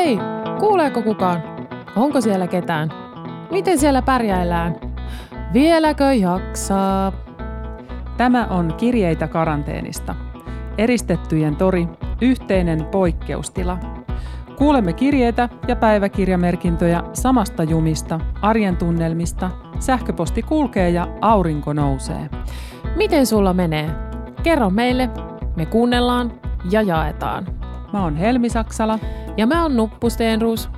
Hei, kuuleeko kukaan? Onko siellä ketään? Miten siellä pärjäillään? Vieläkö jaksaa? Tämä on Kirjeitä karanteenista. Eristettyjen tori, yhteinen poikkeustila. Kuulemme kirjeitä ja päiväkirjamerkintöjä samasta jumista, arjen tunnelmista, sähköposti kulkee ja aurinko nousee. Miten sulla menee? Kerro meille, me kuunnellaan ja jaetaan. Mä oon Helmi Saksala. Ja mä oon Nuppu Stenrus.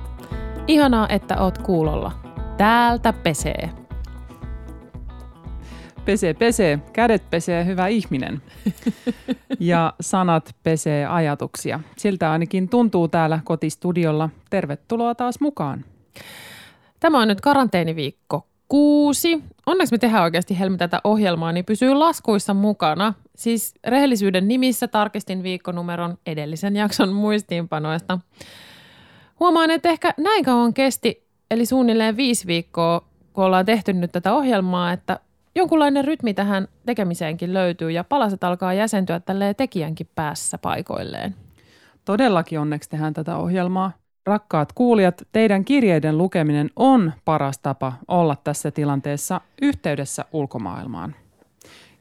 Ihanaa, että oot kuulolla. Täältä pesee. Pesee, pesee. Kädet pesee, hyvä ihminen. Ja sanat pesee ajatuksia. Siltä ainakin tuntuu täällä kotistudiolla. Tervetuloa taas mukaan. Tämä on nyt karanteeniviikko kuusi. Onneksi me tehdään oikeasti Helmi tätä ohjelmaa, niin pysyy laskuissa mukana. Siis rehellisyyden nimissä tarkistin viikkonumeron edellisen jakson muistiinpanoista. Huomaan, että ehkä näin kauan kesti, eli suunnilleen viisi viikkoa, kun ollaan tehty nyt tätä ohjelmaa, että jonkunlainen rytmi tähän tekemiseenkin löytyy ja palaset alkaa jäsentyä tälleen tekijänkin päässä paikoilleen. Todellakin onneksi tehdään tätä ohjelmaa. Rakkaat kuulijat, teidän kirjeiden lukeminen on paras tapa olla tässä tilanteessa yhteydessä ulkomaailmaan.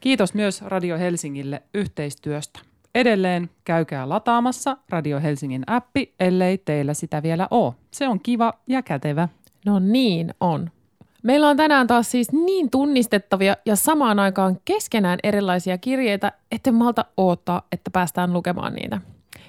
Kiitos myös Radio Helsingille yhteistyöstä. Edelleen käykää lataamassa Radio Helsingin appi, ellei teillä sitä vielä ole. Se on kiva ja kätevä. No niin on. Meillä on tänään taas siis niin tunnistettavia ja samaan aikaan keskenään erilaisia kirjeitä, etten malta odottaa, että päästään lukemaan niitä.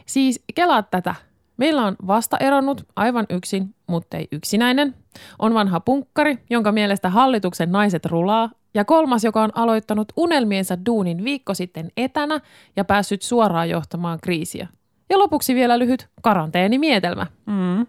Siis kelaa tätä. Meillä on vasta eronnut aivan yksin, mutta ei yksinäinen. On vanha punkkari, jonka mielestä hallituksen naiset rulaa. Ja kolmas, joka on aloittanut unelmiensa duunin viikko sitten etänä ja päässyt suoraan johtamaan kriisiä. Ja lopuksi vielä lyhyt karanteenimietelmä. Mm.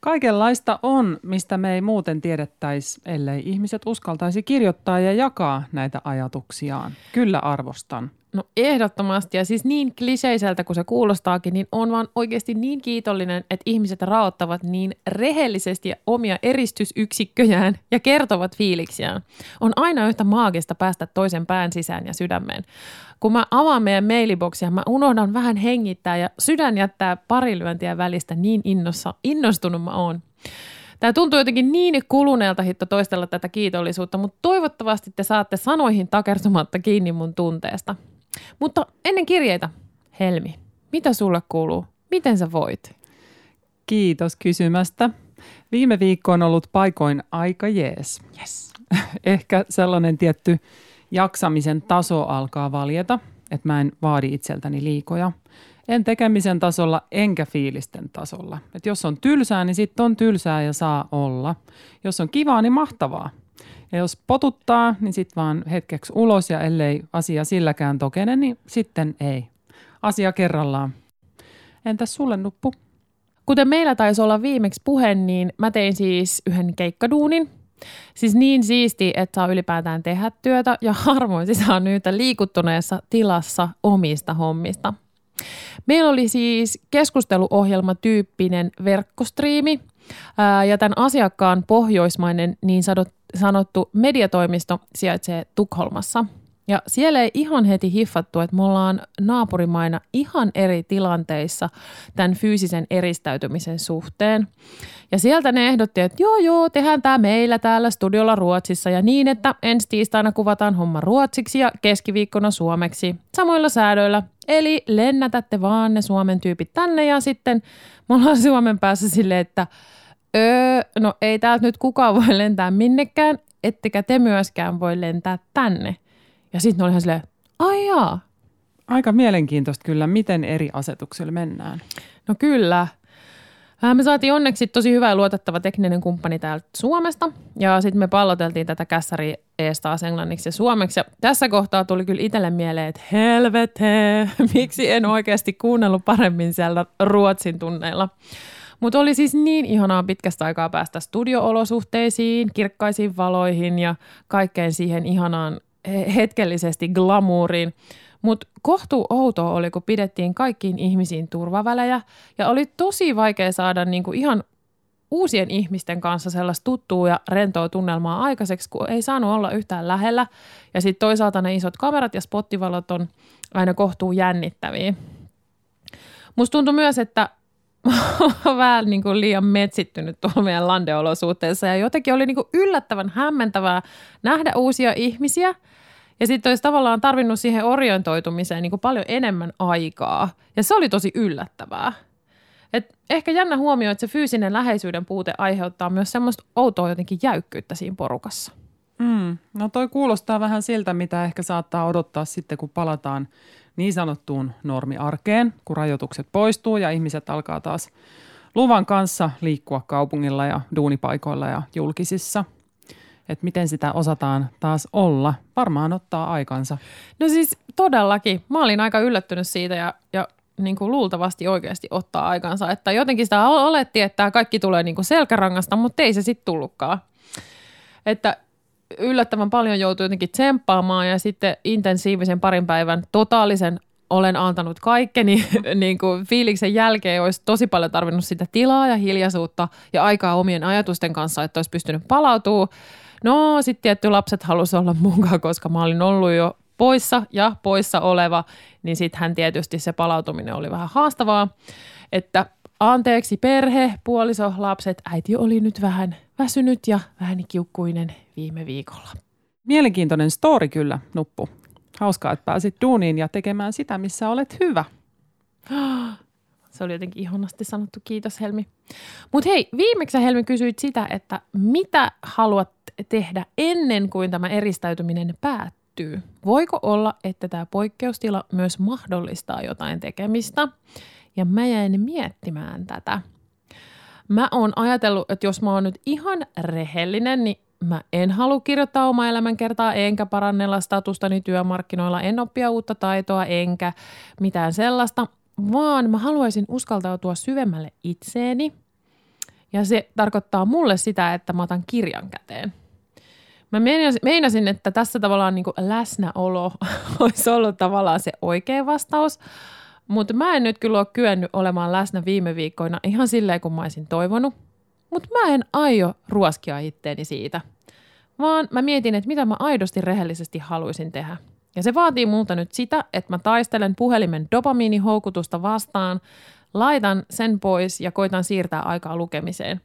Kaikenlaista on, mistä me ei muuten tiedettäisi, ellei ihmiset uskaltaisi kirjoittaa ja jakaa näitä ajatuksiaan. Kyllä arvostan. No ehdottomasti ja siis niin kliseiseltä kuin se kuulostaakin, niin on vaan oikeasti niin kiitollinen, että ihmiset raottavat niin rehellisesti omia eristysyksikköjään ja kertovat fiiliksiään. On aina yhtä maagista päästä toisen pään sisään ja sydämeen. Kun mä avaan meidän mailiboksia, mä unohdan vähän hengittää ja sydän jättää pari lyöntiä välistä niin innossa, innostunut mä oon. Tämä tuntuu jotenkin niin kuluneelta hitto toistella tätä kiitollisuutta, mutta toivottavasti te saatte sanoihin takertumatta kiinni mun tunteesta. Mutta ennen kirjeitä, Helmi, mitä sulle kuuluu? Miten sä voit? Kiitos kysymästä. Viime viikko on ollut paikoin aika jees. Yes. Ehkä sellainen tietty jaksamisen taso alkaa valjeta, että mä en vaadi itseltäni liikoja. En tekemisen tasolla enkä fiilisten tasolla. Et jos on tylsää, niin sitten on tylsää ja saa olla. Jos on kivaa, niin mahtavaa. Ja jos potuttaa, niin sitten vaan hetkeksi ulos ja ellei asia silläkään tokene, niin sitten ei. Asia kerrallaan. Entäs sulle, Nuppu? Kuten meillä taisi olla viimeksi puhe, niin mä tein siis yhden keikkaduunin. Siis niin siisti, että saa ylipäätään tehdä työtä ja harvoin saa nyt liikuttuneessa tilassa omista hommista. Meillä oli siis keskusteluohjelmatyyppinen verkkostriimi ja tämän asiakkaan pohjoismainen niin sanottu mediatoimisto sijaitsee Tukholmassa. Ja siellä ei ihan heti hiffattu, että me ollaan naapurimaina ihan eri tilanteissa tämän fyysisen eristäytymisen suhteen. Ja sieltä ne ehdotti, että joo joo, tehdään tämä meillä täällä studiolla Ruotsissa ja niin, että ensi tiistaina kuvataan homma ruotsiksi ja keskiviikkona suomeksi samoilla säädöillä. Eli lennätätte vaan ne Suomen tyypit tänne ja sitten me ollaan Suomen päässä silleen, että öö, no ei täältä nyt kukaan voi lentää minnekään, ettekä te myöskään voi lentää tänne. Ja sitten ne oli ihan silleen, ai jaa. Aika mielenkiintoista kyllä, miten eri asetuksilla mennään. No kyllä. Me saatiin onneksi tosi hyvä ja luotettava tekninen kumppani täältä Suomesta. Ja sitten me palloteltiin tätä kässäri ees taas englanniksi ja suomeksi. Ja tässä kohtaa tuli kyllä itselle mieleen, että helvete, miksi en oikeasti kuunnellut paremmin siellä Ruotsin tunneilla. Mutta oli siis niin ihanaa pitkästä aikaa päästä studioolosuhteisiin, kirkkaisiin valoihin ja kaikkeen siihen ihanaan hetkellisesti glamuuriin. Mutta kohtuu outoa oli, kun pidettiin kaikkiin ihmisiin turvavälejä ja oli tosi vaikea saada niinku ihan uusien ihmisten kanssa sellaista tuttua ja rentoa tunnelmaa aikaiseksi, kun ei saanut olla yhtään lähellä. Ja sitten toisaalta ne isot kamerat ja spottivalot on aina kohtuu jännittäviä. Musta tuntui myös, että vähän niin kuin liian metsittynyt tuolla meidän landeolosuhteessa ja jotenkin oli niin kuin yllättävän hämmentävää nähdä uusia ihmisiä. Ja sitten olisi tavallaan tarvinnut siihen orientoitumiseen niin kuin paljon enemmän aikaa. Ja se oli tosi yllättävää. Et ehkä jännä huomio, että se fyysinen läheisyyden puute aiheuttaa myös semmoista outoa jotenkin jäykkyyttä siinä porukassa. Mm. No toi kuulostaa vähän siltä, mitä ehkä saattaa odottaa sitten, kun palataan niin sanottuun normiarkeen, kun rajoitukset poistuu ja ihmiset alkaa taas luvan kanssa liikkua kaupungilla ja duunipaikoilla ja julkisissa. Että miten sitä osataan taas olla, varmaan ottaa aikansa. No siis todellakin. Mä olin aika yllättynyt siitä ja, ja niin kuin luultavasti oikeasti ottaa aikansa. Että jotenkin sitä olettiin, että kaikki tulee niin kuin selkärangasta, mutta ei se sitten tullutkaan. Että yllättävän paljon joutui jotenkin tsemppaamaan ja sitten intensiivisen parin päivän totaalisen olen antanut kaikkeni niin kuin fiiliksen jälkeen olisi tosi paljon tarvinnut sitä tilaa ja hiljaisuutta ja aikaa omien ajatusten kanssa, että olisi pystynyt palautumaan. No sitten tietty lapset halusi olla mukaan, koska mä olin ollut jo poissa ja poissa oleva, niin sittenhän tietysti se palautuminen oli vähän haastavaa. Että anteeksi perhe, puoliso, lapset, äiti oli nyt vähän väsynyt ja vähän kiukkuinen viime viikolla. Mielenkiintoinen story kyllä, Nuppu. Hauskaa, että pääsit duuniin ja tekemään sitä, missä olet hyvä. Se oli jotenkin ihanasti sanottu. Kiitos Helmi. Mutta hei, viimeksi Helmi kysyit sitä, että mitä haluat tehdä ennen kuin tämä eristäytyminen päättyy? Voiko olla, että tämä poikkeustila myös mahdollistaa jotain tekemistä? Ja mä jäin miettimään tätä. Mä oon ajatellut, että jos mä oon nyt ihan rehellinen, niin mä en halua kirjoittaa oma elämänkertaa, enkä parannella statustani työmarkkinoilla, en oppia uutta taitoa, enkä mitään sellaista, vaan mä haluaisin uskaltautua syvemmälle itseeni. Ja se tarkoittaa mulle sitä, että mä otan kirjan käteen. Mä meinasin, että tässä tavallaan niin läsnäolo olisi ollut tavallaan se oikea vastaus, mutta mä en nyt kyllä ole kyennyt olemaan läsnä viime viikkoina ihan silleen, kun mä olisin toivonut. Mutta mä en aio ruoskia itteeni siitä, vaan mä mietin, että mitä mä aidosti rehellisesti haluaisin tehdä. Ja se vaatii multa nyt sitä, että mä taistelen puhelimen dopamiinihoukutusta vastaan, laitan sen pois ja koitan siirtää aikaa lukemiseen.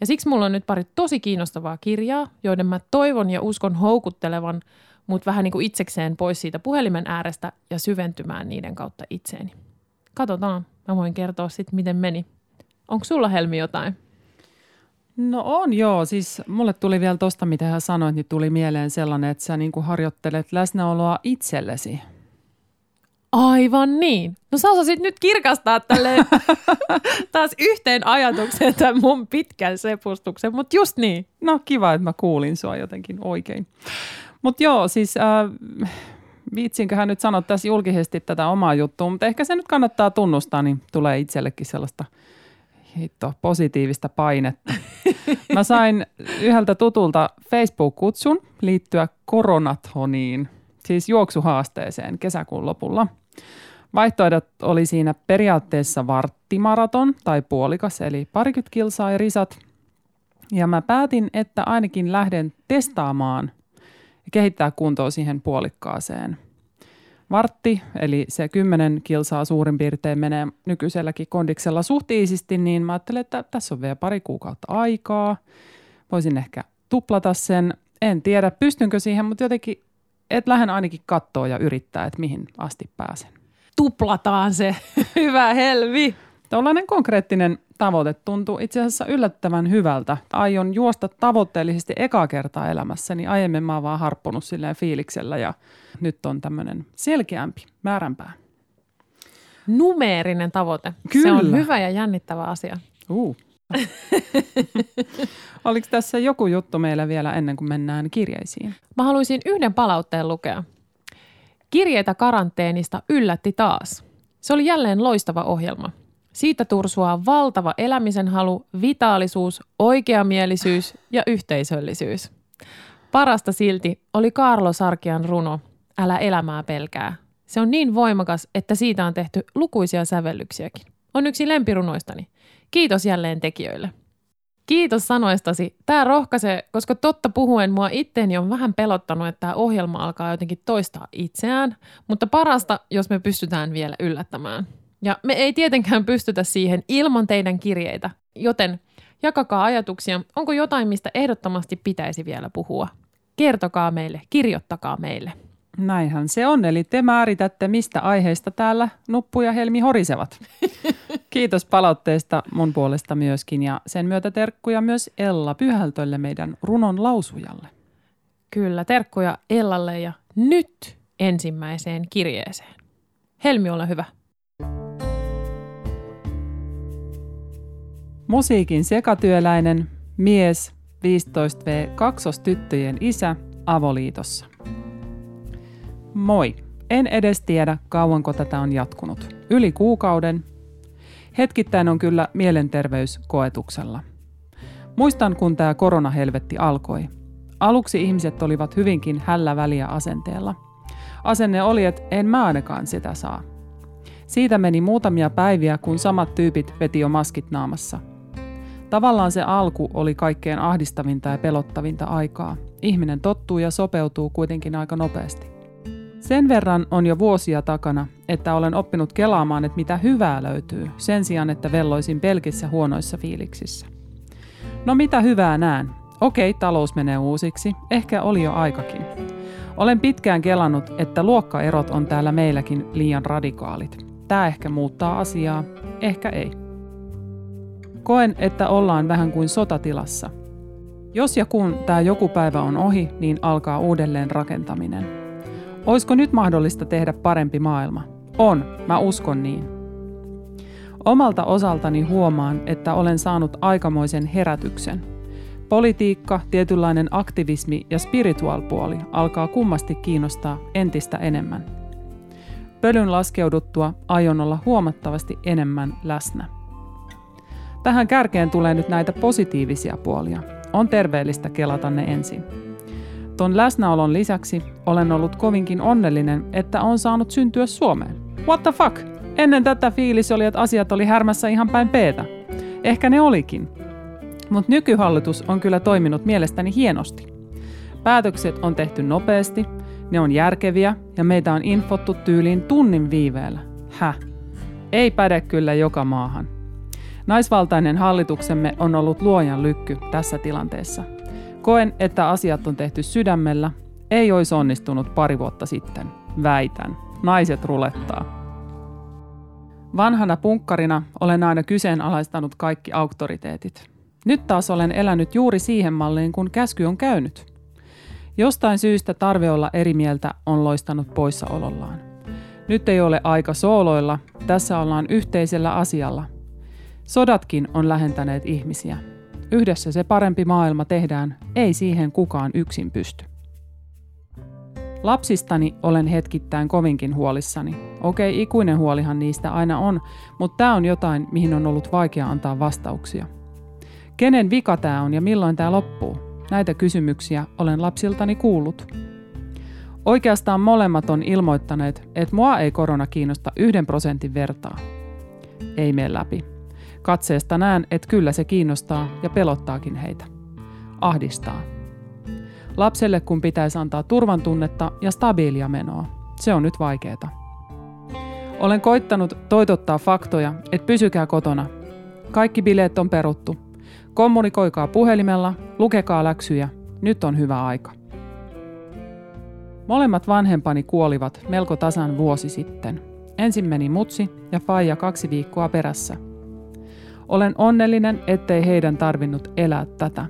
Ja siksi mulla on nyt pari tosi kiinnostavaa kirjaa, joiden mä toivon ja uskon houkuttelevan mut vähän niin kuin itsekseen pois siitä puhelimen äärestä ja syventymään niiden kautta itseeni. Katsotaan, mä voin kertoa sitten, miten meni. Onko sulla Helmi jotain? No on joo, siis mulle tuli vielä tosta, mitä hän sanoit, niin tuli mieleen sellainen, että sä niin kuin harjoittelet läsnäoloa itsellesi. Aivan niin. No sä osasit nyt kirkastaa tälle taas yhteen ajatukseen tämän mun pitkän sepustuksen, mutta just niin. No kiva, että mä kuulin sua jotenkin oikein. Mutta joo, siis äh, viitsinköhän nyt sanoa tässä julkisesti tätä omaa juttua, mutta ehkä se nyt kannattaa tunnustaa, niin tulee itsellekin sellaista hitto, positiivista painetta. Mä sain yhdeltä tutulta Facebook-kutsun liittyä koronathoniin, siis juoksuhaasteeseen kesäkuun lopulla. Vaihtoehdot oli siinä periaatteessa varttimaraton tai puolikas, eli parikymmentä kilsaa ja risat. Ja mä päätin, että ainakin lähden testaamaan ja kehittää kuntoa siihen puolikkaaseen. Vartti, eli se kymmenen kilsaa suurin piirtein menee nykyiselläkin kondiksella suhtiisisti, niin mä ajattelin, että tässä on vielä pari kuukautta aikaa. Voisin ehkä tuplata sen. En tiedä, pystynkö siihen, mutta jotenkin, et lähden ainakin katsoa ja yrittää, että mihin asti pääsen. Tuplataan se. Hyvä helvi. Tällainen konkreettinen tavoite tuntuu itse asiassa yllättävän hyvältä. Aion juosta tavoitteellisesti eka kertaa elämässäni. Aiemmin mä oon vaan harppunut silleen fiiliksellä ja nyt on tämmöinen selkeämpi, määränpää. Numeerinen tavoite. Kyllä. Se on hyvä ja jännittävä asia. Uh. Oliko tässä joku juttu meillä vielä ennen kuin mennään kirjeisiin? Mä haluaisin yhden palautteen lukea. Kirjeitä karanteenista yllätti taas. Se oli jälleen loistava ohjelma. Siitä tursuaa valtava elämisen halu, vitaalisuus, oikeamielisyys ja yhteisöllisyys. Parasta silti oli Karlo Sarkian runo Älä elämää pelkää. Se on niin voimakas, että siitä on tehty lukuisia sävellyksiäkin. On yksi lempirunoistani. Kiitos jälleen tekijöille. Kiitos sanoistasi. Tämä rohkaisee, koska totta puhuen mua itteeni on vähän pelottanut, että tämä ohjelma alkaa jotenkin toistaa itseään, mutta parasta, jos me pystytään vielä yllättämään. Ja me ei tietenkään pystytä siihen ilman teidän kirjeitä, joten jakakaa ajatuksia. Onko jotain, mistä ehdottomasti pitäisi vielä puhua? Kertokaa meille, kirjoittakaa meille. Näinhän se on, eli te määritätte, mistä aiheista täällä Nuppu ja Helmi horisevat. Kiitos palautteesta mun puolesta myöskin ja sen myötä terkkuja myös Ella Pyhältölle meidän runon lausujalle. Kyllä, terkkuja Ellalle ja nyt ensimmäiseen kirjeeseen. Helmi, ole hyvä. Musiikin sekatyöläinen, mies, 15V, kaksostyttöjen isä, avoliitossa. Moi! En edes tiedä, kauanko tätä on jatkunut. Yli kuukauden. Hetkittäin on kyllä mielenterveys koetuksella. Muistan, kun tämä koronahelvetti alkoi. Aluksi ihmiset olivat hyvinkin hällä väliä asenteella. Asenne oli, että en mä ainakaan sitä saa. Siitä meni muutamia päiviä, kun samat tyypit veti jo maskit naamassa. Tavallaan se alku oli kaikkein ahdistavinta ja pelottavinta aikaa. Ihminen tottuu ja sopeutuu kuitenkin aika nopeasti. Sen verran on jo vuosia takana, että olen oppinut kelaamaan, että mitä hyvää löytyy, sen sijaan, että velloisin pelkissä huonoissa fiiliksissä. No mitä hyvää näen? Okei, talous menee uusiksi, ehkä oli jo aikakin. Olen pitkään kelannut, että luokkaerot on täällä meilläkin liian radikaalit. Tämä ehkä muuttaa asiaa, ehkä ei. Koen, että ollaan vähän kuin sotatilassa. Jos ja kun tämä joku päivä on ohi, niin alkaa uudelleen rakentaminen – Olisiko nyt mahdollista tehdä parempi maailma? On, mä uskon niin. Omalta osaltani huomaan, että olen saanut aikamoisen herätyksen. Politiikka, tietynlainen aktivismi ja spiritualpuoli alkaa kummasti kiinnostaa entistä enemmän. Pölyn laskeuduttua aion olla huomattavasti enemmän läsnä. Tähän kärkeen tulee nyt näitä positiivisia puolia. On terveellistä kelata ne ensin. Ton läsnäolon lisäksi olen ollut kovinkin onnellinen, että on saanut syntyä Suomeen. What the fuck? Ennen tätä fiilis oli, että asiat oli härmässä ihan päin peetä. Ehkä ne olikin. Mutta nykyhallitus on kyllä toiminut mielestäni hienosti. Päätökset on tehty nopeasti, ne on järkeviä ja meitä on infottu tyyliin tunnin viiveellä. Häh? Ei päde kyllä joka maahan. Naisvaltainen hallituksemme on ollut luojan lykky tässä tilanteessa – Koen, että asiat on tehty sydämellä. Ei olisi onnistunut pari vuotta sitten. Väitän. Naiset rulettaa. Vanhana punkkarina olen aina kyseenalaistanut kaikki auktoriteetit. Nyt taas olen elänyt juuri siihen malliin, kun käsky on käynyt. Jostain syystä tarve olla eri mieltä on loistanut poissaolollaan. Nyt ei ole aika sooloilla, tässä ollaan yhteisellä asialla. Sodatkin on lähentäneet ihmisiä. Yhdessä se parempi maailma tehdään, ei siihen kukaan yksin pysty. Lapsistani olen hetkittäin kovinkin huolissani. Okei, ikuinen huolihan niistä aina on, mutta tämä on jotain, mihin on ollut vaikea antaa vastauksia. Kenen vika tämä on ja milloin tämä loppuu? Näitä kysymyksiä olen lapsiltani kuullut. Oikeastaan molemmat on ilmoittaneet, että mua ei korona kiinnosta yhden prosentin vertaa. Ei mene läpi. Katseesta näen, että kyllä se kiinnostaa ja pelottaakin heitä. Ahdistaa. Lapselle kun pitäisi antaa turvan tunnetta ja stabiilia menoa. Se on nyt vaikeeta. Olen koittanut toitottaa faktoja, että pysykää kotona. Kaikki bileet on peruttu. Kommunikoikaa puhelimella, lukekaa läksyjä. Nyt on hyvä aika. Molemmat vanhempani kuolivat melko tasan vuosi sitten. Ensin meni mutsi ja faija kaksi viikkoa perässä – olen onnellinen, ettei heidän tarvinnut elää tätä.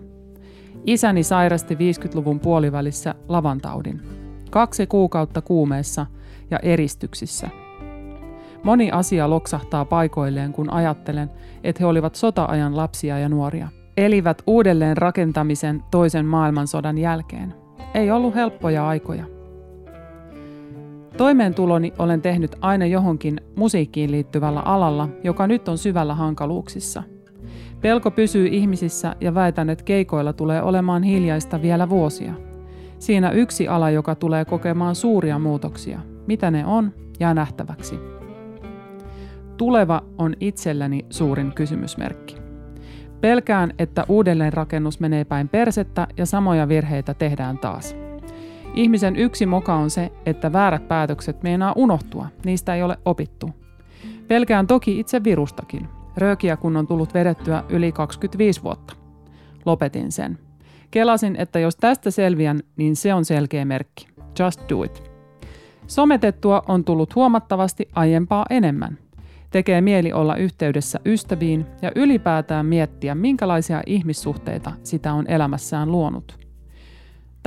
Isäni sairasti 50-luvun puolivälissä lavantaudin. Kaksi kuukautta kuumeessa ja eristyksissä. Moni asia loksahtaa paikoilleen, kun ajattelen, että he olivat sota-ajan lapsia ja nuoria. Elivät uudelleen rakentamisen toisen maailmansodan jälkeen. Ei ollut helppoja aikoja. Toimeentuloni olen tehnyt aina johonkin musiikkiin liittyvällä alalla, joka nyt on syvällä hankaluuksissa. Pelko pysyy ihmisissä ja väitän, että keikoilla tulee olemaan hiljaista vielä vuosia. Siinä yksi ala, joka tulee kokemaan suuria muutoksia. Mitä ne on, jää nähtäväksi. Tuleva on itselläni suurin kysymysmerkki. Pelkään, että uudelleenrakennus menee päin persettä ja samoja virheitä tehdään taas. Ihmisen yksi moka on se, että väärät päätökset meinaa unohtua, niistä ei ole opittu. Pelkään toki itse virustakin. Röökiä kun on tullut vedettyä yli 25 vuotta. Lopetin sen. Kelasin, että jos tästä selviän, niin se on selkeä merkki. Just do it. Sometettua on tullut huomattavasti aiempaa enemmän. Tekee mieli olla yhteydessä ystäviin ja ylipäätään miettiä, minkälaisia ihmissuhteita sitä on elämässään luonut.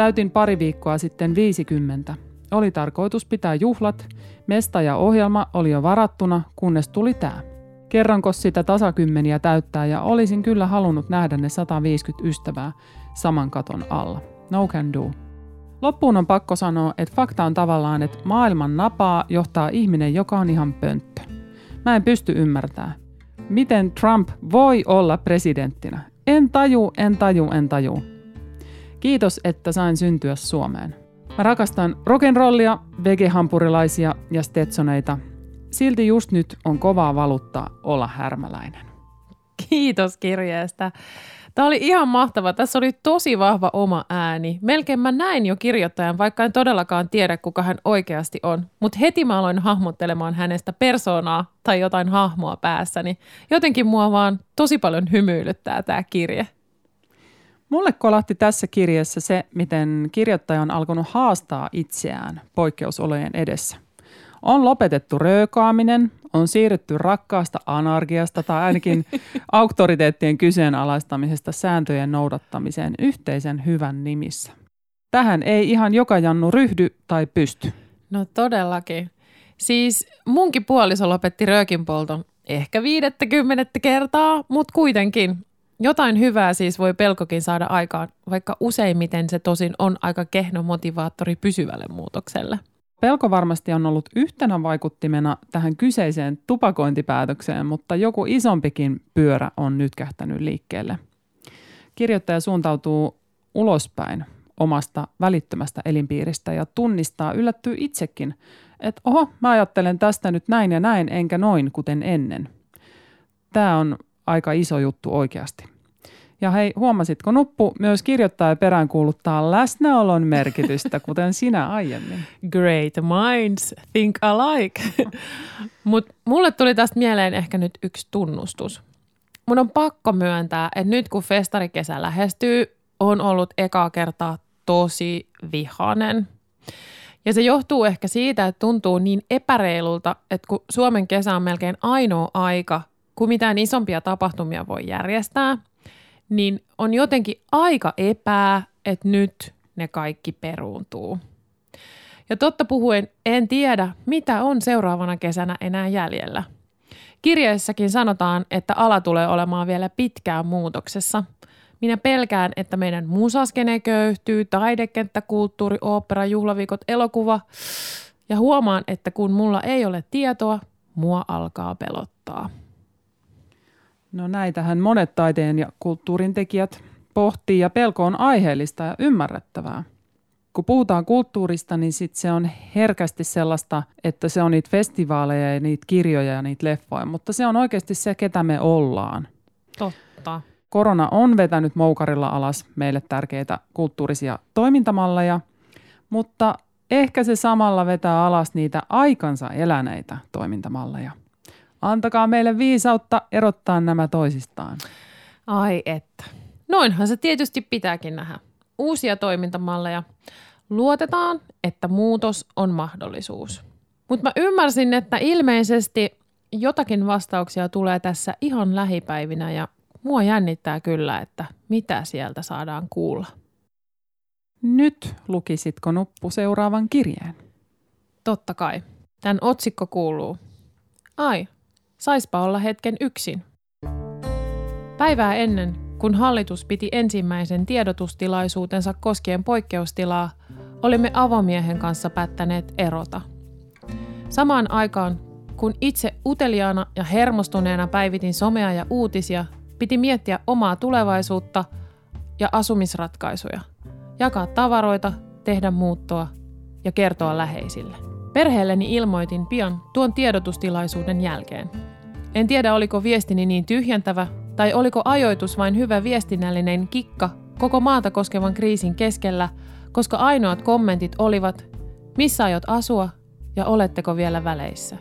Täytin pari viikkoa sitten 50. Oli tarkoitus pitää juhlat, mesta ja ohjelma oli jo varattuna, kunnes tuli tämä. Kerranko sitä tasakymmeniä täyttää ja olisin kyllä halunnut nähdä ne 150 ystävää saman katon alla. No can do. Loppuun on pakko sanoa, että fakta on tavallaan, että maailman napaa johtaa ihminen, joka on ihan pönttö. Mä en pysty ymmärtämään. Miten Trump voi olla presidenttinä? En taju, en taju, en taju. Kiitos, että sain syntyä Suomeen. Mä rakastan rock'n'rollia, vegehampurilaisia ja stetsoneita. Silti just nyt on kovaa valuuttaa olla härmäläinen. Kiitos kirjeestä. Tämä oli ihan mahtava. Tässä oli tosi vahva oma ääni. Melkein mä näin jo kirjoittajan, vaikka en todellakaan tiedä, kuka hän oikeasti on. Mutta heti mä aloin hahmottelemaan hänestä persoonaa tai jotain hahmoa päässäni. Jotenkin mua vaan tosi paljon hymyilyttää tämä kirje. Mulle kolahti tässä kirjassa se, miten kirjoittaja on alkanut haastaa itseään poikkeusolojen edessä. On lopetettu röökaaminen, on siirrytty rakkaasta anarkiasta tai ainakin auktoriteettien kyseenalaistamisesta sääntöjen noudattamiseen yhteisen hyvän nimissä. Tähän ei ihan joka jannu ryhdy tai pysty. No todellakin. Siis munkin puoliso lopetti röökinpolton ehkä viidettä kymmenettä kertaa, mutta kuitenkin jotain hyvää siis voi pelkokin saada aikaan, vaikka useimmiten se tosin on aika kehno motivaattori pysyvälle muutokselle. Pelko varmasti on ollut yhtenä vaikuttimena tähän kyseiseen tupakointipäätökseen, mutta joku isompikin pyörä on nyt kähtänyt liikkeelle. Kirjoittaja suuntautuu ulospäin omasta välittömästä elinpiiristä ja tunnistaa, yllättyy itsekin, että oho, mä ajattelen tästä nyt näin ja näin, enkä noin kuten ennen. Tämä on aika iso juttu oikeasti. Ja hei, huomasitko Nuppu, myös kirjoittaja peräänkuuluttaa läsnäolon merkitystä, kuten sinä aiemmin. Great minds think alike. Mutta mulle tuli tästä mieleen ehkä nyt yksi tunnustus. Mun on pakko myöntää, että nyt kun festarikesä lähestyy, on ollut ekaa kertaa tosi vihanen. Ja se johtuu ehkä siitä, että tuntuu niin epäreilulta, että kun Suomen kesä on melkein ainoa aika, kun mitään isompia tapahtumia voi järjestää – niin on jotenkin aika epää, että nyt ne kaikki peruuntuu. Ja totta puhuen en tiedä, mitä on seuraavana kesänä enää jäljellä. Kirjeessäkin sanotaan, että ala tulee olemaan vielä pitkään muutoksessa. Minä pelkään, että meidän musaskene köyhtyy, taidekenttä, kulttuuri, opera, juhlaviikot, elokuva. Ja huomaan, että kun mulla ei ole tietoa, mua alkaa pelottaa. No näitähän monet taiteen ja kulttuurin tekijät pohtii ja pelko on aiheellista ja ymmärrettävää. Kun puhutaan kulttuurista, niin sit se on herkästi sellaista, että se on niitä festivaaleja ja niitä kirjoja ja niitä leffoja, mutta se on oikeasti se, ketä me ollaan. Totta. Korona on vetänyt moukarilla alas meille tärkeitä kulttuurisia toimintamalleja, mutta ehkä se samalla vetää alas niitä aikansa eläneitä toimintamalleja. Antakaa meille viisautta erottaa nämä toisistaan. Ai että. Noinhan se tietysti pitääkin nähdä. Uusia toimintamalleja. Luotetaan, että muutos on mahdollisuus. Mutta mä ymmärsin, että ilmeisesti jotakin vastauksia tulee tässä ihan lähipäivinä ja mua jännittää kyllä, että mitä sieltä saadaan kuulla. Nyt lukisitko nuppu seuraavan kirjeen? Totta kai. Tämän otsikko kuuluu. Ai, Saispa olla hetken yksin. Päivää ennen, kun hallitus piti ensimmäisen tiedotustilaisuutensa koskien poikkeustilaa, olimme avomiehen kanssa päättäneet erota. Samaan aikaan, kun itse uteliaana ja hermostuneena päivitin somea ja uutisia, piti miettiä omaa tulevaisuutta ja asumisratkaisuja, jakaa tavaroita, tehdä muuttoa ja kertoa läheisille. Perheelleni ilmoitin pian tuon tiedotustilaisuuden jälkeen – en tiedä, oliko viestini niin tyhjentävä, tai oliko ajoitus vain hyvä viestinnällinen kikka koko maata koskevan kriisin keskellä, koska ainoat kommentit olivat, missä aiot asua ja oletteko vielä väleissä.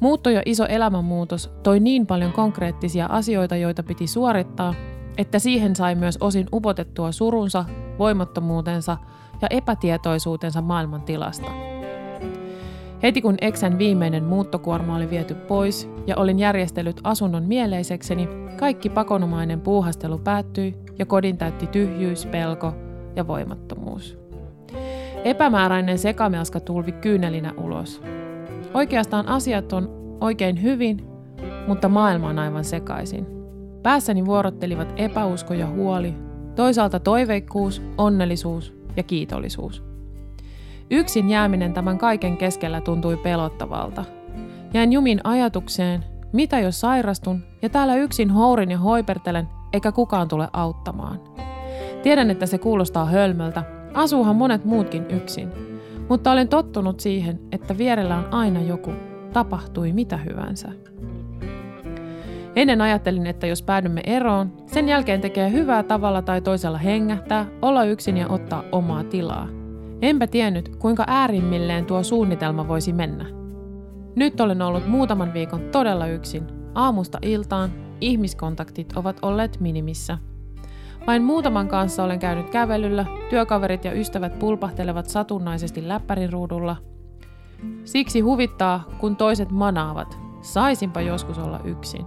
Muutto ja iso elämänmuutos toi niin paljon konkreettisia asioita, joita piti suorittaa, että siihen sai myös osin upotettua surunsa, voimattomuutensa ja epätietoisuutensa maailman tilasta. Heti kun Eksän viimeinen muuttokuorma oli viety pois ja olin järjestellyt asunnon mieleisekseni, kaikki pakonomainen puuhastelu päättyi ja kodin täytti tyhjyys, pelko ja voimattomuus. Epämääräinen sekamelska tulvi kyynelinä ulos. Oikeastaan asiat on oikein hyvin, mutta maailma on aivan sekaisin. Päässäni vuorottelivat epäusko ja huoli, toisaalta toiveikkuus, onnellisuus ja kiitollisuus. Yksin jääminen tämän kaiken keskellä tuntui pelottavalta. Jäin jumin ajatukseen, mitä jos sairastun ja täällä yksin hourin ja hoipertelen, eikä kukaan tule auttamaan. Tiedän, että se kuulostaa hölmöltä, asuuhan monet muutkin yksin, mutta olen tottunut siihen, että vierellä on aina joku, tapahtui mitä hyvänsä. Ennen ajattelin, että jos päädymme eroon, sen jälkeen tekee hyvää tavalla tai toisella hengähtää, olla yksin ja ottaa omaa tilaa. Enpä tiennyt, kuinka äärimmilleen tuo suunnitelma voisi mennä. Nyt olen ollut muutaman viikon todella yksin. Aamusta iltaan ihmiskontaktit ovat olleet minimissä. Vain muutaman kanssa olen käynyt kävelyllä, työkaverit ja ystävät pulpahtelevat satunnaisesti läppärin ruudulla. Siksi huvittaa, kun toiset manaavat. Saisinpa joskus olla yksin.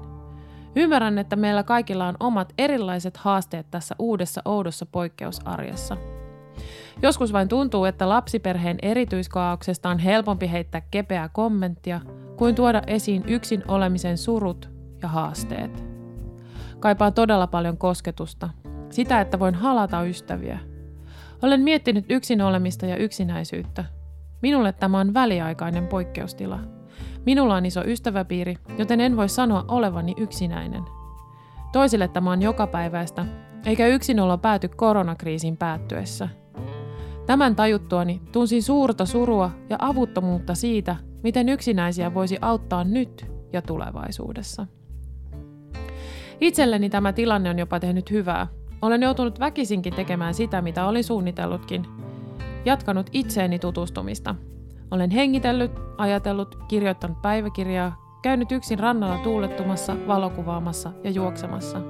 Ymmärrän, että meillä kaikilla on omat erilaiset haasteet tässä uudessa oudossa poikkeusarjessa. Joskus vain tuntuu, että lapsiperheen erityiskaauksesta on helpompi heittää kepeää kommenttia kuin tuoda esiin yksin olemisen surut ja haasteet. Kaipaan todella paljon kosketusta, sitä, että voin halata ystäviä. Olen miettinyt yksin olemista ja yksinäisyyttä. Minulle tämä on väliaikainen poikkeustila – Minulla on iso ystäväpiiri, joten en voi sanoa olevani yksinäinen. Toisille tämä on jokapäiväistä, eikä yksinolo pääty koronakriisin päättyessä. Tämän tajuttuani tunsin suurta surua ja avuttomuutta siitä, miten yksinäisiä voisi auttaa nyt ja tulevaisuudessa. Itselleni tämä tilanne on jopa tehnyt hyvää. Olen joutunut väkisinkin tekemään sitä, mitä olin suunnitellutkin. Jatkanut itseeni tutustumista – olen hengitellyt, ajatellut, kirjoittanut päiväkirjaa, käynyt yksin rannalla tuulettumassa, valokuvaamassa ja juoksemassa.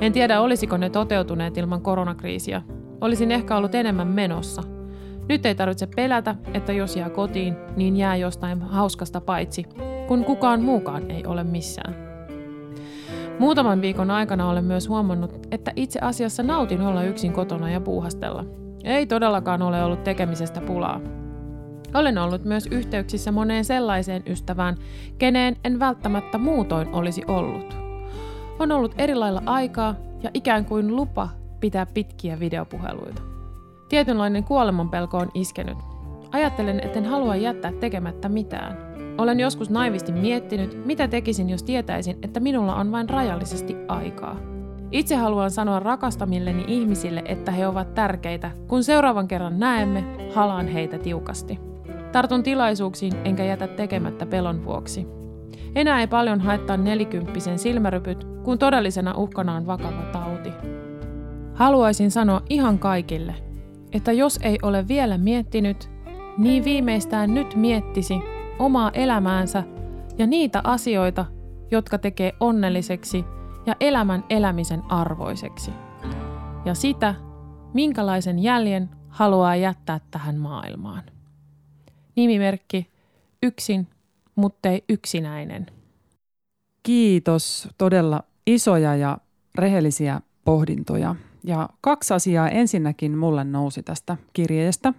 En tiedä, olisiko ne toteutuneet ilman koronakriisiä. Olisin ehkä ollut enemmän menossa. Nyt ei tarvitse pelätä, että jos jää kotiin, niin jää jostain hauskasta paitsi, kun kukaan muukaan ei ole missään. Muutaman viikon aikana olen myös huomannut, että itse asiassa nautin olla yksin kotona ja puuhastella. Ei todellakaan ole ollut tekemisestä pulaa. Olen ollut myös yhteyksissä moneen sellaiseen ystävään, keneen en välttämättä muutoin olisi ollut. On ollut eri lailla aikaa ja ikään kuin lupa pitää pitkiä videopuheluita. Tietynlainen kuolemanpelko on iskenyt. Ajattelen, etten halua jättää tekemättä mitään. Olen joskus naivisti miettinyt, mitä tekisin, jos tietäisin, että minulla on vain rajallisesti aikaa. Itse haluan sanoa rakastamilleni ihmisille, että he ovat tärkeitä. Kun seuraavan kerran näemme, halaan heitä tiukasti. Tartun tilaisuuksiin enkä jätä tekemättä pelon vuoksi. Enää ei paljon haittaa nelikymppisen silmärypyt, kun todellisena uhkana on vakava tauti. Haluaisin sanoa ihan kaikille, että jos ei ole vielä miettinyt, niin viimeistään nyt miettisi omaa elämäänsä ja niitä asioita, jotka tekee onnelliseksi ja elämän elämisen arvoiseksi. Ja sitä, minkälaisen jäljen haluaa jättää tähän maailmaan. Nimimerkki yksin, muttei yksinäinen. Kiitos. Todella isoja ja rehellisiä pohdintoja. Ja kaksi asiaa ensinnäkin mulle nousi tästä kirjeestä.